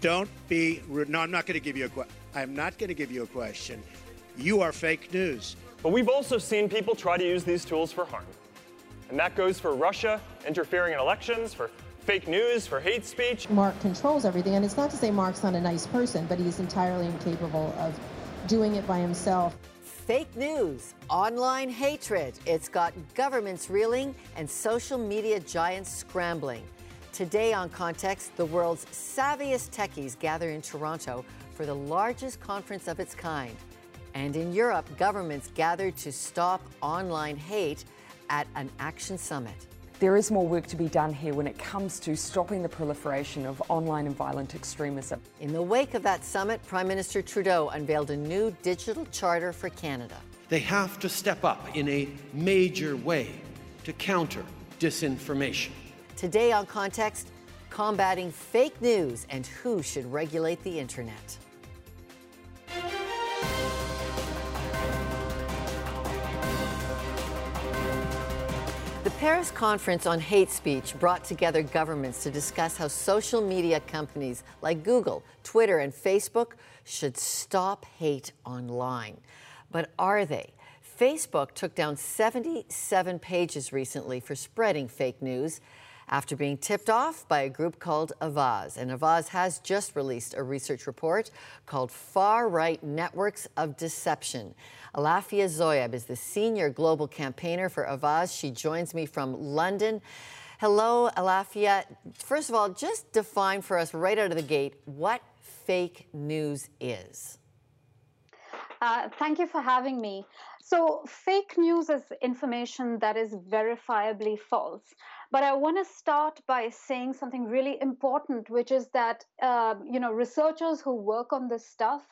Don't be rude. No, I'm not going to give you a question. I'm not going to give you a question. You are fake news. But we've also seen people try to use these tools for harm. And that goes for Russia interfering in elections, for fake news, for hate speech. Mark controls everything. And it's not to say Mark's not a nice person, but he's entirely incapable of doing it by himself. Fake news, online hatred. It's got governments reeling and social media giants scrambling. Today on Context, the world's savviest techies gather in Toronto for the largest conference of its kind. And in Europe, governments gather to stop online hate at an action summit. There is more work to be done here when it comes to stopping the proliferation of online and violent extremism. In the wake of that summit, Prime Minister Trudeau unveiled a new digital charter for Canada. They have to step up in a major way to counter disinformation. Today on Context, combating fake news and who should regulate the internet. The Paris Conference on Hate Speech brought together governments to discuss how social media companies like Google, Twitter, and Facebook should stop hate online. But are they? Facebook took down 77 pages recently for spreading fake news after being tipped off by a group called Avaaz. And Avaaz has just released a research report called Far Right Networks of Deception. Alaphia Zoyab is the senior global campaigner for Avaaz. She joins me from London. Hello, Alaphia. First of all, just define for us right out of the gate what fake news is. Uh, thank you for having me. So, fake news is information that is verifiably false. But I want to start by saying something really important, which is that uh, you know researchers who work on this stuff.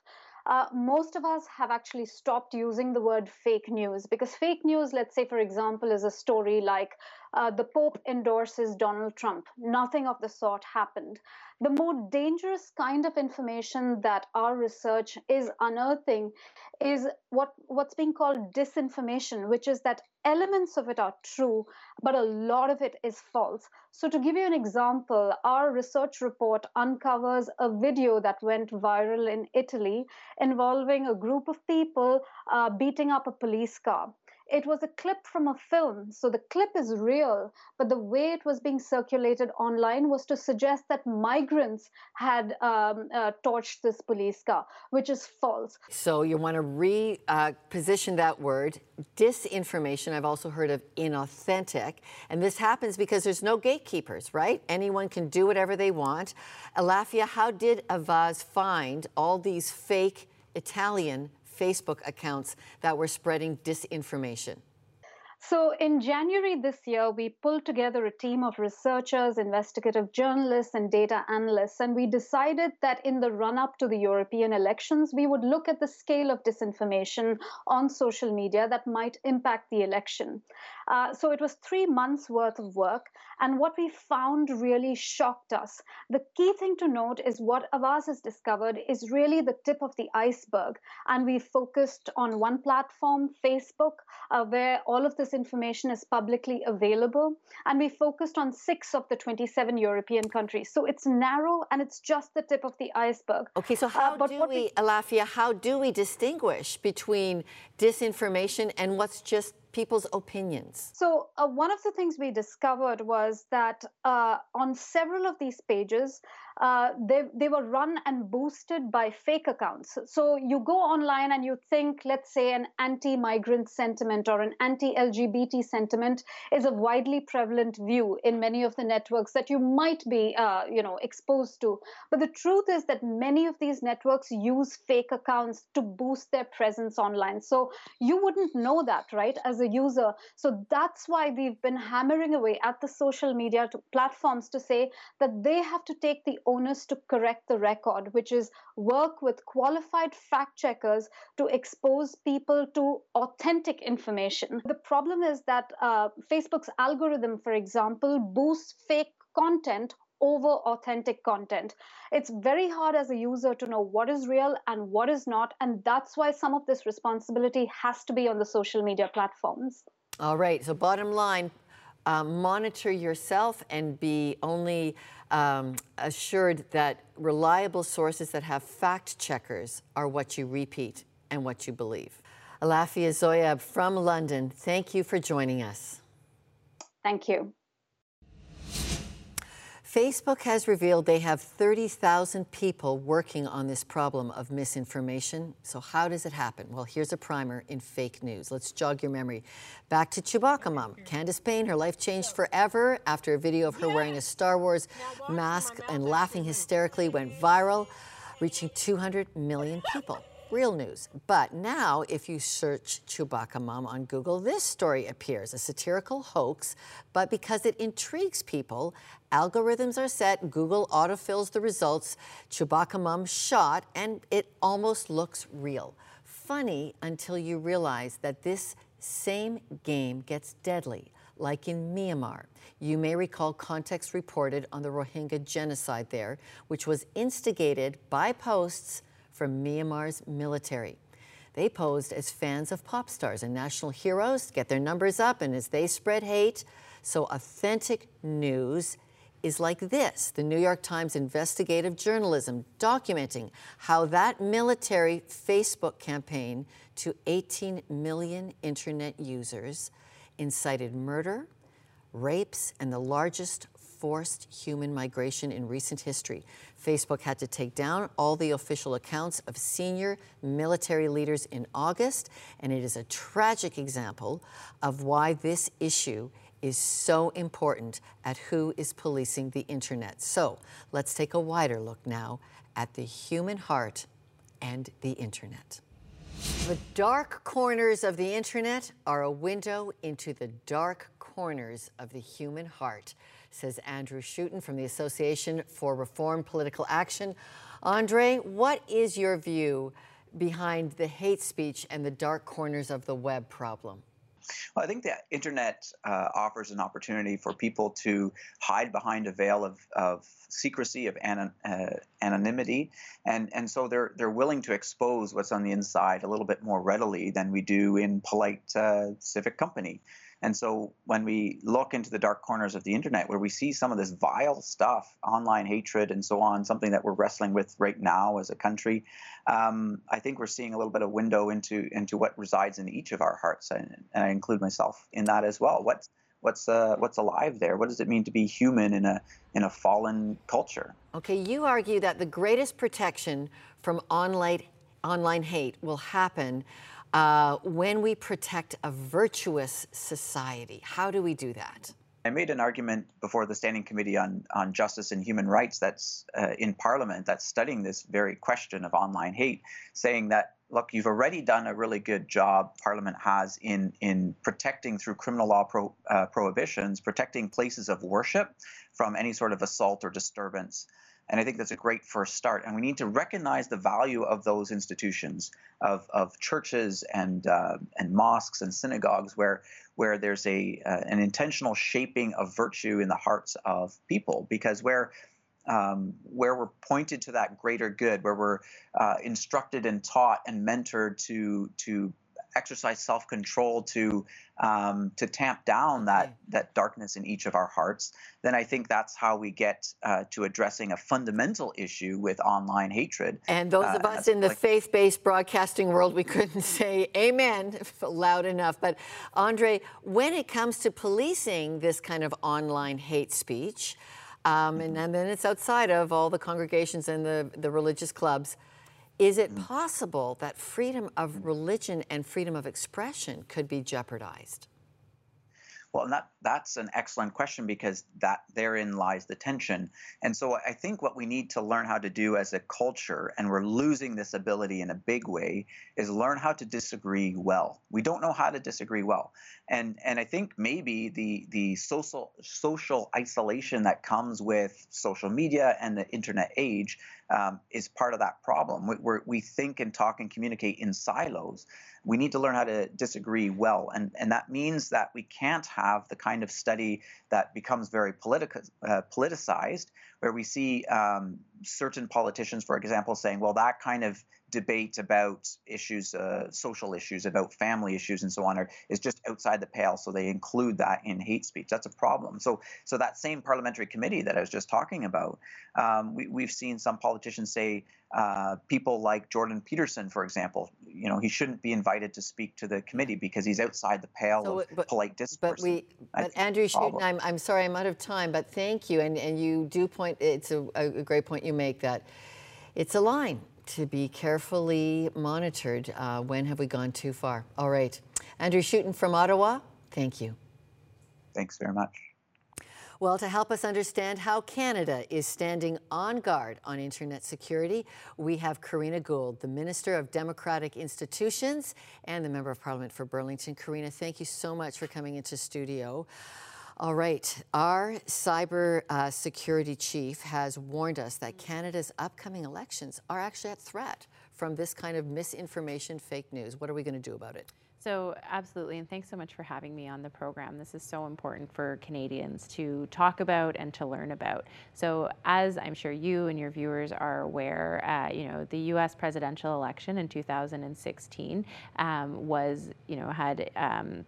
Uh, most of us have actually stopped using the word fake news because fake news, let's say, for example, is a story like uh, the Pope endorses Donald Trump. Nothing of the sort happened. The more dangerous kind of information that our research is unearthing is what, what's being called disinformation, which is that elements of it are true, but a lot of it is false. So, to give you an example, our research report uncovers a video that went viral in Italy involving a group of people uh, beating up a police car it was a clip from a film. So the clip is real, but the way it was being circulated online was to suggest that migrants had um, uh, torched this police car, which is false. So you want to reposition uh, that word, disinformation. I've also heard of inauthentic. And this happens because there's no gatekeepers, right? Anyone can do whatever they want. Alaphia, how did Avaaz find all these fake Italian Facebook accounts that were spreading disinformation? So, in January this year, we pulled together a team of researchers, investigative journalists, and data analysts, and we decided that in the run up to the European elections, we would look at the scale of disinformation on social media that might impact the election. Uh, so, it was three months worth of work, and what we found really shocked us. The key thing to note is what Avaaz has discovered is really the tip of the iceberg, and we focused on one platform, Facebook, uh, where all of this information is publicly available. And we focused on six of the 27 European countries. So it's narrow and it's just the tip of the iceberg. Okay, so uh, how uh, do we, we, Alaphia, how do we distinguish between disinformation and what's just people's opinions? So, uh, one of the things we discovered was that uh, on several of these pages, uh, they, they were run and boosted by fake accounts. So you go online and you think, let's say, an anti migrant sentiment or an anti LGBT sentiment is a widely prevalent view in many of the networks that you might be uh, you know, exposed to. But the truth is that many of these networks use fake accounts to boost their presence online. So you wouldn't know that, right, as a user. So that's why we've been hammering away at the social media to, platforms to say that they have to take the onus to correct the record, which is work with qualified fact checkers to expose people to authentic information. The problem is that uh, Facebook's algorithm, for example, boosts fake content over authentic content. It's very hard as a user to know what is real and what is not. And that's why some of this responsibility has to be on the social media platforms. All right. So, bottom line, uh, monitor yourself and be only um, assured that reliable sources that have fact checkers are what you repeat and what you believe. Alaphia Zoyab from London, thank you for joining us. Thank you. Facebook has revealed they have 30,000 people working on this problem of misinformation. So, how does it happen? Well, here's a primer in fake news. Let's jog your memory. Back to Chewbacca Mom. Candace Payne, her life changed forever after a video of her wearing a Star Wars mask and laughing hysterically went viral, reaching 200 million people real news. But now, if you search Chewbacca Mom on Google, this story appears a satirical hoax, but because it intrigues people, algorithms are set, Google autofills the results, Chewbacca Mom shot, and it almost looks real. Funny until you realize that this same game gets deadly like in Myanmar. You may recall context reported on the Rohingya genocide there, which was instigated by posts from Myanmar's military. They posed as fans of pop stars and national heroes to get their numbers up, and as they spread hate, so authentic news is like this the New York Times investigative journalism documenting how that military Facebook campaign to 18 million internet users incited murder, rapes, and the largest forced human migration in recent history. Facebook had to take down all the official accounts of senior military leaders in August, and it is a tragic example of why this issue is so important at who is policing the internet. So let's take a wider look now at the human heart and the internet. The dark corners of the internet are a window into the dark corners of the human heart says Andrew Schutten from the Association for Reform Political Action. Andre, what is your view behind the hate speech and the dark corners of the web problem? Well, I think the internet uh, offers an opportunity for people to hide behind a veil of, of secrecy, of anon, uh, anonymity, and and so they're they're willing to expose what's on the inside a little bit more readily than we do in polite uh, civic company. And so when we look into the dark corners of the internet, where we see some of this vile stuff, online hatred and so on, something that we're wrestling with right now as a country, um, I think we're seeing a little bit of window into into what resides in each of our hearts, and, and I include myself in that as well. What's what's uh, what's alive there? What does it mean to be human in a in a fallen culture? Okay, you argue that the greatest protection from online online hate will happen uh, when we protect a virtuous society. How do we do that? I made an argument before the Standing Committee on, on Justice and Human Rights that's uh, in Parliament that's studying this very question of online hate, saying that look, you've already done a really good job. Parliament has in in protecting through criminal law pro, uh, prohibitions, protecting places of worship from any sort of assault or disturbance. And I think that's a great first start. And we need to recognize the value of those institutions, of, of churches and uh, and mosques and synagogues, where where there's a uh, an intentional shaping of virtue in the hearts of people. Because where um, where we're pointed to that greater good, where we're uh, instructed and taught and mentored to to exercise self-control to um, to tamp down that that darkness in each of our hearts, then I think that's how we get uh, to addressing a fundamental issue with online hatred. And those uh, of us in the like, faith-based broadcasting world, we couldn't say amen loud enough. But Andre, when it comes to policing this kind of online hate speech, um, and, and then it's outside of all the congregations and the, the religious clubs. Is it mm. possible that freedom of religion and freedom of expression could be jeopardized? Well, that, that's an excellent question because that therein lies the tension. And so I think what we need to learn how to do as a culture, and we're losing this ability in a big way, is learn how to disagree well. We don't know how to disagree well. And and I think maybe the the social social isolation that comes with social media and the internet age um, is part of that problem. We, we think and talk and communicate in silos. We need to learn how to disagree well, and and that means that we can't have the kind of study that becomes very politica, uh, politicized, where we see um, certain politicians, for example, saying, well, that kind of debate about issues, uh, social issues, about family issues, and so on, are, is just outside the pale. So they include that in hate speech. That's a problem. So, so that same parliamentary committee that I was just talking about, um, we, we've seen some politicians say uh, people like Jordan Peterson, for example, you know, he shouldn't be invited to speak to the committee because he's outside the pale so, of but, polite discourse. But we, but Andrew Schutten, I'm, I'm sorry, I'm out of time, but thank you, and and you do point. It's a, a great point you make that it's a line to be carefully monitored. Uh, when have we gone too far? All right. Andrew Schutten from Ottawa, thank you. Thanks very much. Well, to help us understand how Canada is standing on guard on internet security, we have Karina Gould, the Minister of Democratic Institutions and the Member of Parliament for Burlington. Karina, thank you so much for coming into studio. All right. Our cyber uh, security chief has warned us that Canada's upcoming elections are actually at threat from this kind of misinformation, fake news. What are we going to do about it? So, absolutely, and thanks so much for having me on the program. This is so important for Canadians to talk about and to learn about. So, as I'm sure you and your viewers are aware, uh, you know, the U.S. presidential election in 2016 um, was, you know, had. Um,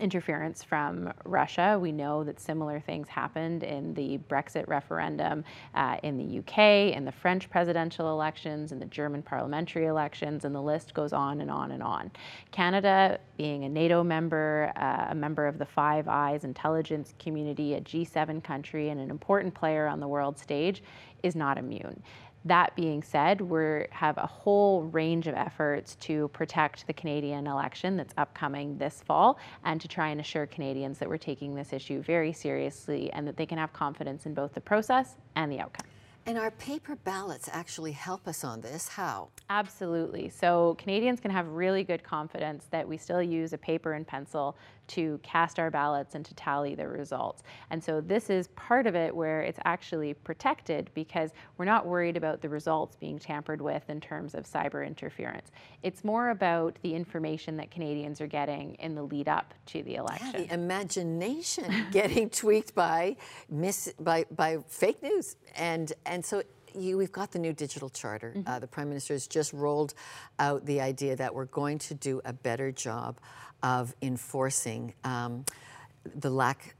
interference from Russia. We know that similar things happened in the Brexit referendum uh, in the UK, in the French presidential elections, in the German parliamentary elections, and the list goes on and on and on. Canada, being a NATO member, uh, a member of the Five Eyes intelligence community, a G7 country, and an important player on the world stage, is not immune. That being said, we have a whole range of efforts to protect the Canadian election that's upcoming this fall and to try and assure Canadians that we're taking this issue very seriously and that they can have confidence in both the process and the outcome. And our paper ballots actually help us on this. How? Absolutely. So Canadians can have really good confidence that we still use a paper and pencil to cast our ballots and to tally the results. And so this is part of it where it's actually protected because we're not worried about the results being tampered with in terms of cyber interference. It's more about the information that Canadians are getting in the lead up to the election. Yeah, the imagination getting tweaked by mis by by fake news and and so you, we've got the new digital charter. Mm -hmm. uh, the Prime Minister has just rolled out the idea that we're going to do a better job of enforcing um, the lack,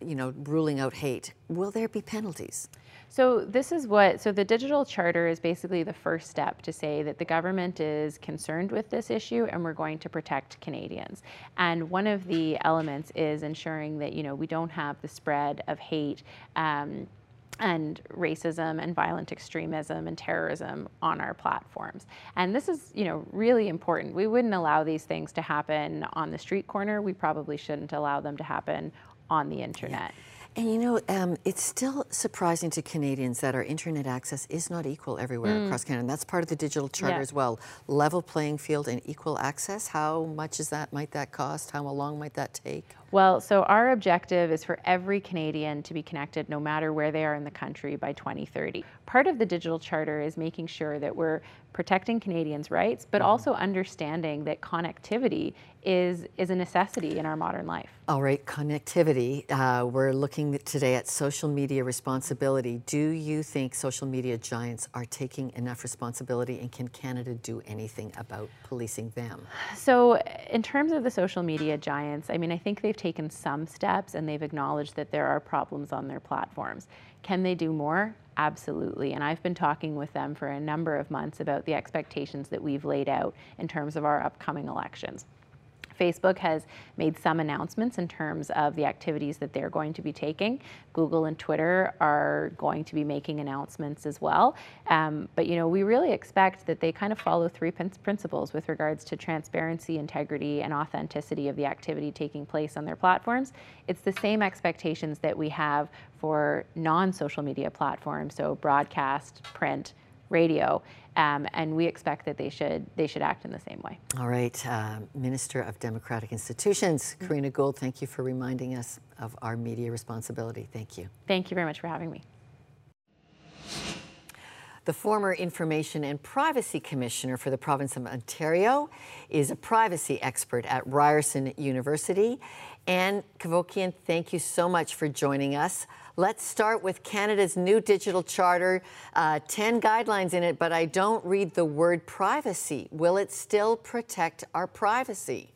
you know, ruling out hate. Will there be penalties? So this is what, so the digital charter is basically the first step to say that the government is concerned with this issue and we're going to protect Canadians. And one of the elements is ensuring that, you know, we don't have the spread of hate um, and racism and violent extremism and terrorism on our platforms. And this is, you know, really important. We wouldn't allow these things to happen on the street corner. We probably shouldn't allow them to happen on the internet. Yeah. And you know, um, it's still surprising to Canadians that our internet access is not equal everywhere mm. across Canada. And that's part of the digital charter yeah. as well. Level playing field and equal access. How much is that? Might that cost? How long might that take? Well, so our objective is for every Canadian to be connected no matter where they are in the country by 2030. Part of the digital charter is making sure that we're protecting Canadians' rights, but mm-hmm. also understanding that connectivity is, is a necessity in our modern life. All right, connectivity. Uh, we're looking today at social media responsibility. Do you think social media giants are taking enough responsibility and can Canada do anything about policing them? So, in terms of the social media giants, I mean, I think they've taken some steps and they've acknowledged that there are problems on their platforms. Can they do more? Absolutely. And I've been talking with them for a number of months about the expectations that we've laid out in terms of our upcoming elections. Facebook has made some announcements in terms of the activities that they're going to be taking. Google and Twitter are going to be making announcements as well. Um, but you know, we really expect that they kind of follow three principles with regards to transparency, integrity, and authenticity of the activity taking place on their platforms. It's the same expectations that we have for non-social media platforms, so broadcast, print, radio. Um, and we expect that they should they should act in the same way. All right, uh, Minister of Democratic Institutions, Karina Gould, thank you for reminding us of our media responsibility. Thank you. Thank you very much for having me. The former Information and Privacy Commissioner for the province of Ontario is a privacy expert at Ryerson University. Ann Cavoukian, thank you so much for joining us. Let's start with Canada's new digital charter, uh, 10 guidelines in it, but I don't read the word privacy. Will it still protect our privacy?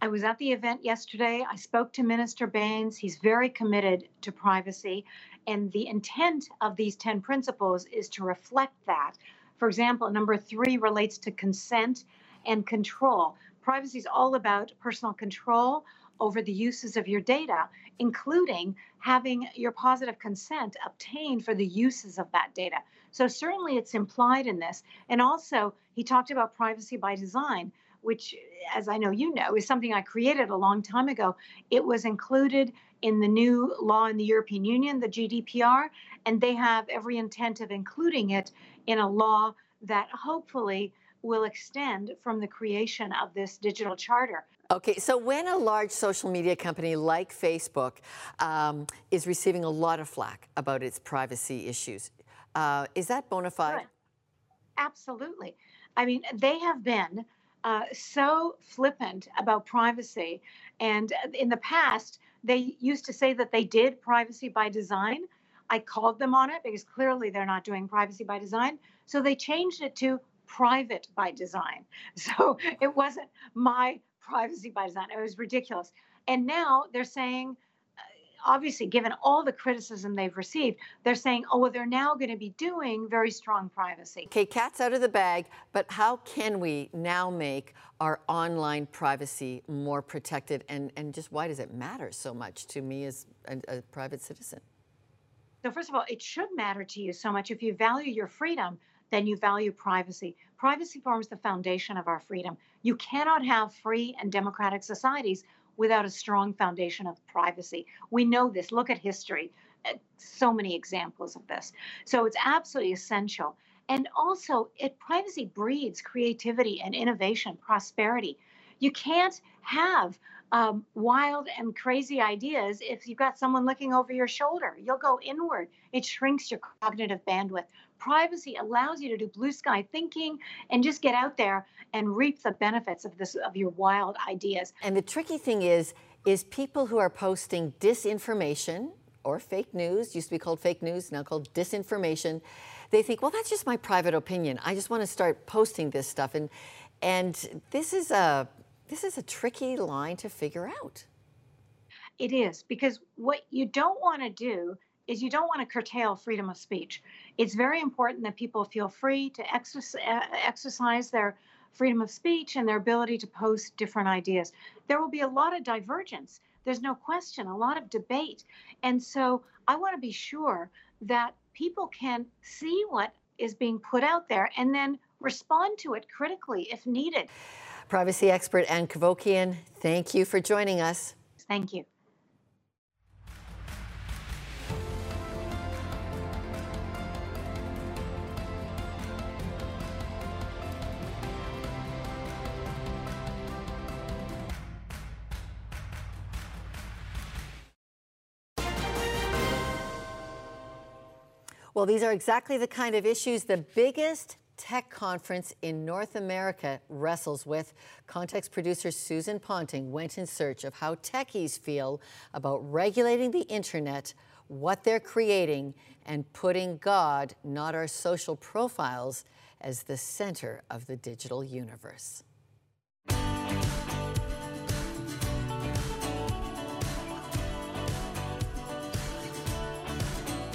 I was at the event yesterday. I spoke to Minister Bains. He's very committed to privacy. And the intent of these 10 principles is to reflect that. For example, number three relates to consent and control. Privacy is all about personal control over the uses of your data, including having your positive consent obtained for the uses of that data. So, certainly it's implied in this. And also, he talked about privacy by design, which, as I know you know, is something I created a long time ago. It was included in the new law in the European Union, the GDPR, and they have every intent of including it in a law that hopefully will extend from the creation of this digital charter. Okay, so when a large social media company like Facebook um, is receiving a lot of flack about its privacy issues, uh, is that bona fide? Absolutely. I mean, they have been uh, so flippant about privacy. And in the past, they used to say that they did privacy by design. I called them on it because clearly they're not doing privacy by design. So they changed it to private by design. So it wasn't my privacy by design. It was ridiculous. And now they're saying, uh, obviously, given all the criticism they've received, they're saying, oh, well, they're now going to be doing very strong privacy. Okay, cat's out of the bag, but how can we now make our online privacy more protected? And, and just why does it matter so much to me as a, a private citizen? So, first of all, it should matter to you so much. If you value your freedom, then you value privacy. Privacy forms the foundation of our freedom. You cannot have free and democratic societies without a strong foundation of privacy. We know this. Look at history. Uh, so many examples of this. So it's absolutely essential. And also, it privacy breeds creativity and innovation, prosperity. You can't have um, wild and crazy ideas if you've got someone looking over your shoulder. You'll go inward. It shrinks your cognitive bandwidth. Privacy allows you to do blue sky thinking and just get out there and reap the benefits of this of your wild ideas. And the tricky thing is is people who are posting disinformation or fake news, used to be called fake news, now called disinformation. They think, well, that's just my private opinion. I just want to start posting this stuff. And and this is a this is a tricky line to figure out. It is because what you don't want to do is you don't want to curtail freedom of speech. It's very important that people feel free to uh, exercise their freedom of speech and their ability to post different ideas. There will be a lot of divergence. There's no question, a lot of debate. And so I want to be sure that people can see what is being put out there and then respond to it critically if needed. Privacy expert Ann Cavoukian, thank you for joining us. Thank you. Well, these are exactly the kind of issues the biggest tech conference in North America wrestles with. Context producer Susan Ponting went in search of how techies feel about regulating the internet, what they're creating, and putting God, not our social profiles, as the center of the digital universe.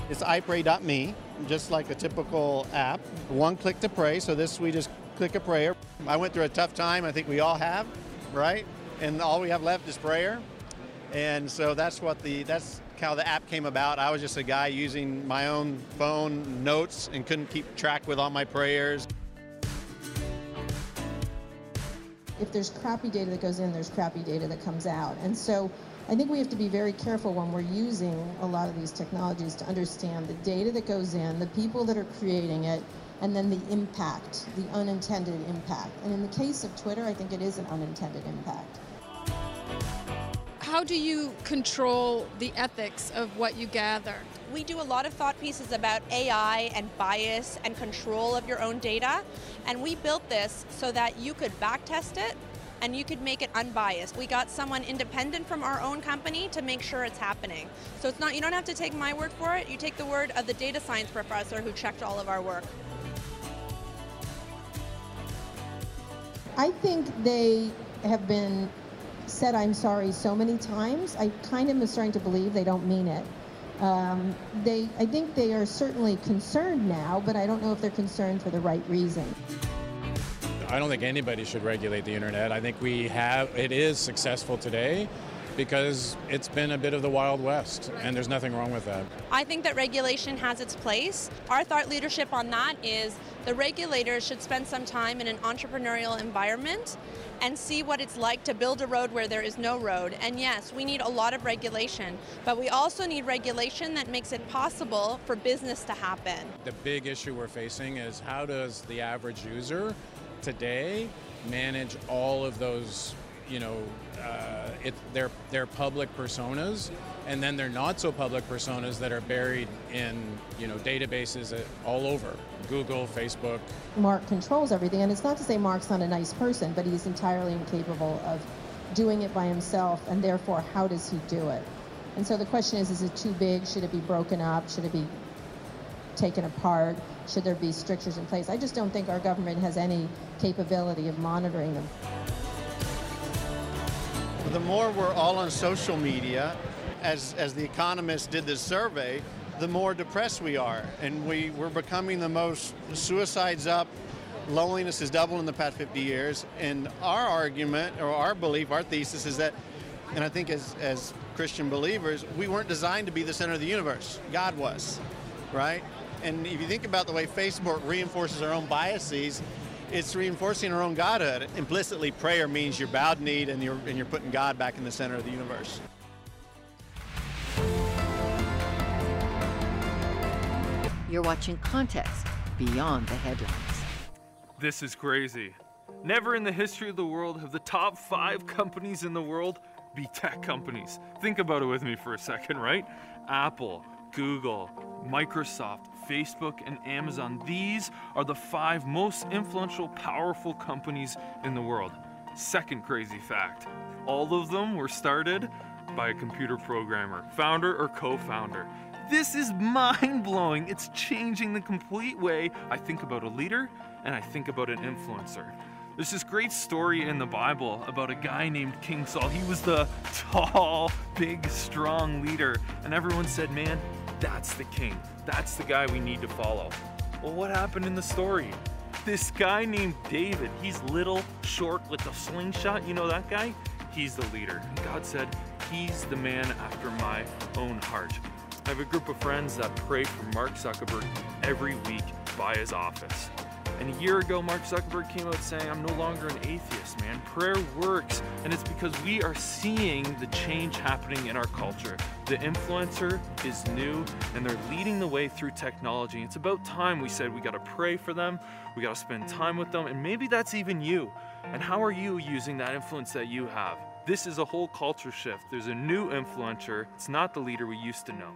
It's iPray.me, just like a typical app. One click to pray, so this we just click a prayer. I went through a tough time, I think we all have, right? And all we have left is prayer. And so that's what the that's how the app came about. I was just a guy using my own phone notes and couldn't keep track with all my prayers. If there's crappy data that goes in, there's crappy data that comes out. And so I think we have to be very careful when we're using a lot of these technologies to understand the data that goes in, the people that are creating it, and then the impact, the unintended impact. And in the case of Twitter, I think it is an unintended impact. How do you control the ethics of what you gather? We do a lot of thought pieces about AI and bias and control of your own data, and we built this so that you could backtest it and you could make it unbiased. We got someone independent from our own company to make sure it's happening. So it's not you don't have to take my word for it, you take the word of the data science professor who checked all of our work. I think they have been said I'm sorry so many times. I kind of am starting to believe they don't mean it. Um, they, I think they are certainly concerned now, but I don't know if they're concerned for the right reason. I don't think anybody should regulate the internet. I think we have, it is successful today because it's been a bit of the Wild West, and there's nothing wrong with that. I think that regulation has its place. Our thought leadership on that is the regulators should spend some time in an entrepreneurial environment and see what it's like to build a road where there is no road. And yes, we need a lot of regulation, but we also need regulation that makes it possible for business to happen. The big issue we're facing is how does the average user today manage all of those, you know, uh, it, their, their public personas and then they're not so public personas that are buried in you know databases all over google facebook. Mark controls everything and it's not to say mark's not a nice person but he's entirely incapable of doing it by himself and therefore how does he do it? And so the question is is it too big? Should it be broken up? Should it be taken apart should there be strictures in place i just don't think our government has any capability of monitoring them the more we're all on social media as, as The Economist did this survey, the more depressed we are. And we, we're becoming the most suicides up, loneliness has doubled in the past 50 years. And our argument, or our belief, our thesis is that, and I think as, as Christian believers, we weren't designed to be the center of the universe. God was, right? And if you think about the way Facebook reinforces our own biases, it's reinforcing our own godhood. Implicitly, prayer means you're bowed knee and you're, and you're putting God back in the center of the universe. You're watching Context Beyond the Headlines. This is crazy. Never in the history of the world have the top five companies in the world be tech companies. Think about it with me for a second, right? Apple, Google, Microsoft, Facebook, and Amazon. These are the five most influential, powerful companies in the world. Second crazy fact all of them were started by a computer programmer, founder or co founder. This is mind blowing. It's changing the complete way I think about a leader and I think about an influencer. There's this great story in the Bible about a guy named King Saul. He was the tall, big, strong leader, and everyone said, Man, that's the king. That's the guy we need to follow. Well, what happened in the story? This guy named David, he's little, short, with a slingshot. You know that guy? He's the leader. And God said, He's the man after my own heart. I have a group of friends that pray for Mark Zuckerberg every week by his office. And a year ago, Mark Zuckerberg came out saying, I'm no longer an atheist, man. Prayer works. And it's because we are seeing the change happening in our culture. The influencer is new, and they're leading the way through technology. It's about time we said we got to pray for them, we got to spend time with them, and maybe that's even you. And how are you using that influence that you have? This is a whole culture shift. There's a new influencer, it's not the leader we used to know.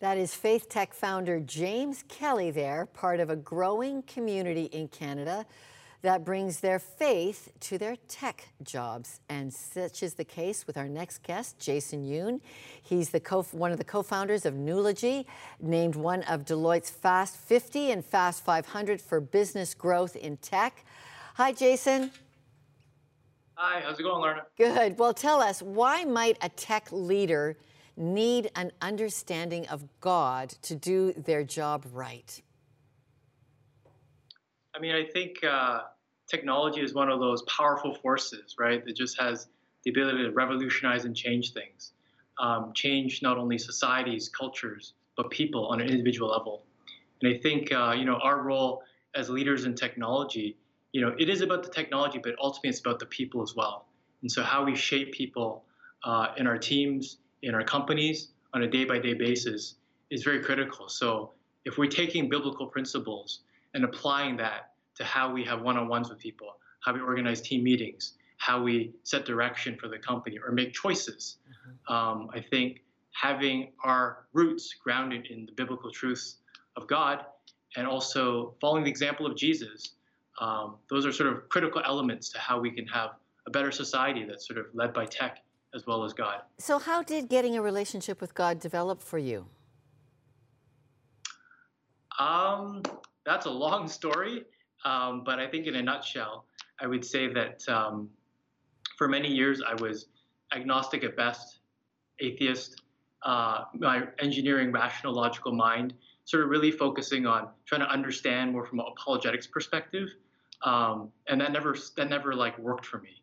That is Faith Tech founder James Kelly there, part of a growing community in Canada that brings their faith to their tech jobs. And such is the case with our next guest, Jason Yoon. He's the co- one of the co-founders of Nulogy, named one of Deloitte's Fast 50 and Fast 500 for business growth in tech. Hi, Jason. Hi, how's it going, Lorna? Good. Well, tell us, why might a tech leader need an understanding of God to do their job right? I mean, I think uh, technology is one of those powerful forces, right? That just has the ability to revolutionize and change things, um, change not only societies, cultures, but people on an individual level. And I think, uh, you know, our role as leaders in technology, you know, it is about the technology, but ultimately it's about the people as well. And so how we shape people uh, in our teams, in our companies on a day by day basis is very critical. So if we're taking biblical principles and applying that to how we have one on ones with people, how we organize team meetings, how we set direction for the company or make choices. Mm-hmm. Um, I think having our roots grounded in the biblical truths of God and also following the example of Jesus, um, those are sort of critical elements to how we can have a better society that's sort of led by tech as well as God. So, how did getting a relationship with God develop for you? Um, that's a long story, um, but I think in a nutshell, I would say that um, for many years I was agnostic at best, atheist. Uh, my engineering, rational, logical mind, sort of really focusing on trying to understand more from an apologetics perspective, um, and that never that never like worked for me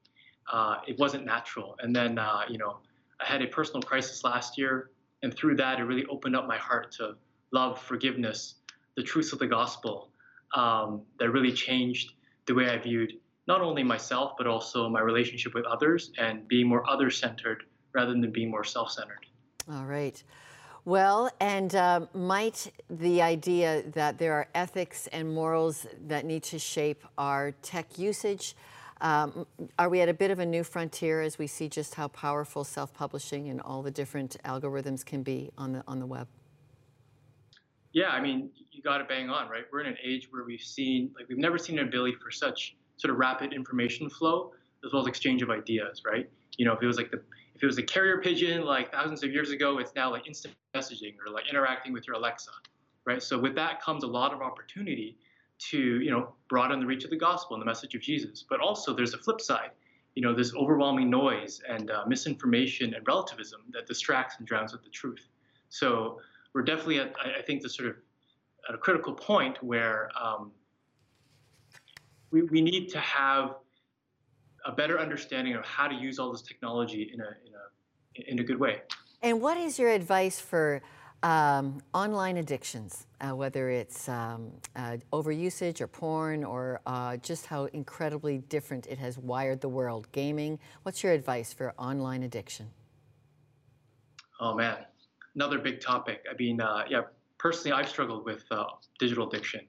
uh, it wasn't natural. And then, uh, you know, I had a personal crisis last year, and through that, it really opened up my heart to love, forgiveness, the truths of the gospel um, that really changed the way I viewed not only myself, but also my relationship with others and being more other centered rather than being more self centered. All right. Well, and uh, might the idea that there are ethics and morals that need to shape our tech usage um, are we at a bit of a new frontier as we see just how powerful self-publishing and all the different algorithms can be on the on the web? Yeah, I mean, you got to bang on, right? We're in an age where we've seen like we've never seen an ability for such sort of rapid information flow as well as exchange of ideas, right? You know, if it was like the if it was a carrier pigeon like thousands of years ago, it's now like instant messaging or like interacting with your Alexa, right? So with that comes a lot of opportunity to you know broaden the reach of the gospel and the message of Jesus. But also there's a flip side. You know, this overwhelming noise and uh, misinformation and relativism that distracts and drowns out the truth. So we're definitely at I think the sort of at a critical point where um, we, we need to have a better understanding of how to use all this technology in a in a in a good way. And what is your advice for um, online addictions, uh, whether it's um, uh, overusage or porn or uh, just how incredibly different it has wired the world. Gaming, what's your advice for online addiction? Oh man, another big topic. I mean, uh, yeah, personally, I've struggled with uh, digital addiction.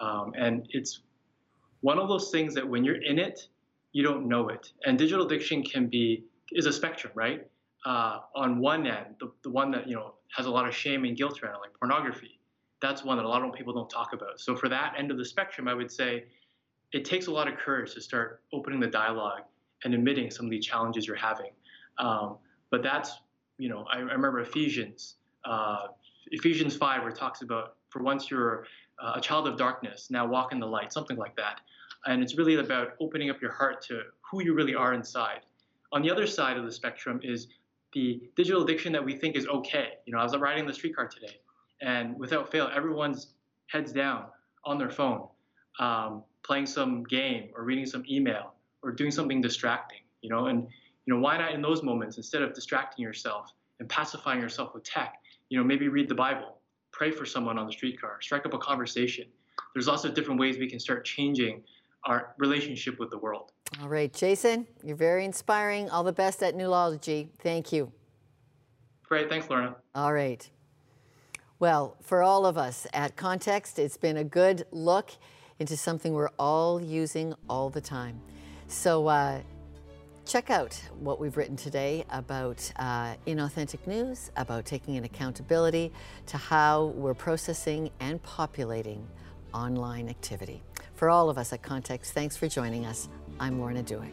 Um, and it's one of those things that when you're in it, you don't know it. And digital addiction can be, is a spectrum, right? uh, on one end, the, the one that you know has a lot of shame and guilt around it, like pornography, that's one that a lot of people don't talk about. So for that end of the spectrum, I would say it takes a lot of courage to start opening the dialogue and admitting some of the challenges you're having. Um, but that's you know I, I remember Ephesians, uh, Ephesians five, where it talks about for once you're uh, a child of darkness, now walk in the light, something like that. And it's really about opening up your heart to who you really are inside. On the other side of the spectrum is the digital addiction that we think is okay. You know, I was riding the streetcar today, and without fail, everyone's heads down on their phone, um, playing some game or reading some email or doing something distracting. You know, and you know, why not in those moments instead of distracting yourself and pacifying yourself with tech? You know, maybe read the Bible, pray for someone on the streetcar, strike up a conversation. There's lots of different ways we can start changing our relationship with the world. All right, Jason, you're very inspiring. All the best at Nulogy. Thank you. Great. Thanks, Lorna. All right. Well, for all of us at Context, it's been a good look into something we're all using all the time. So uh, check out what we've written today about uh, inauthentic news, about taking an accountability to how we're processing and populating online activity. For all of us at Context, thanks for joining us. I'm Lorna Dueck.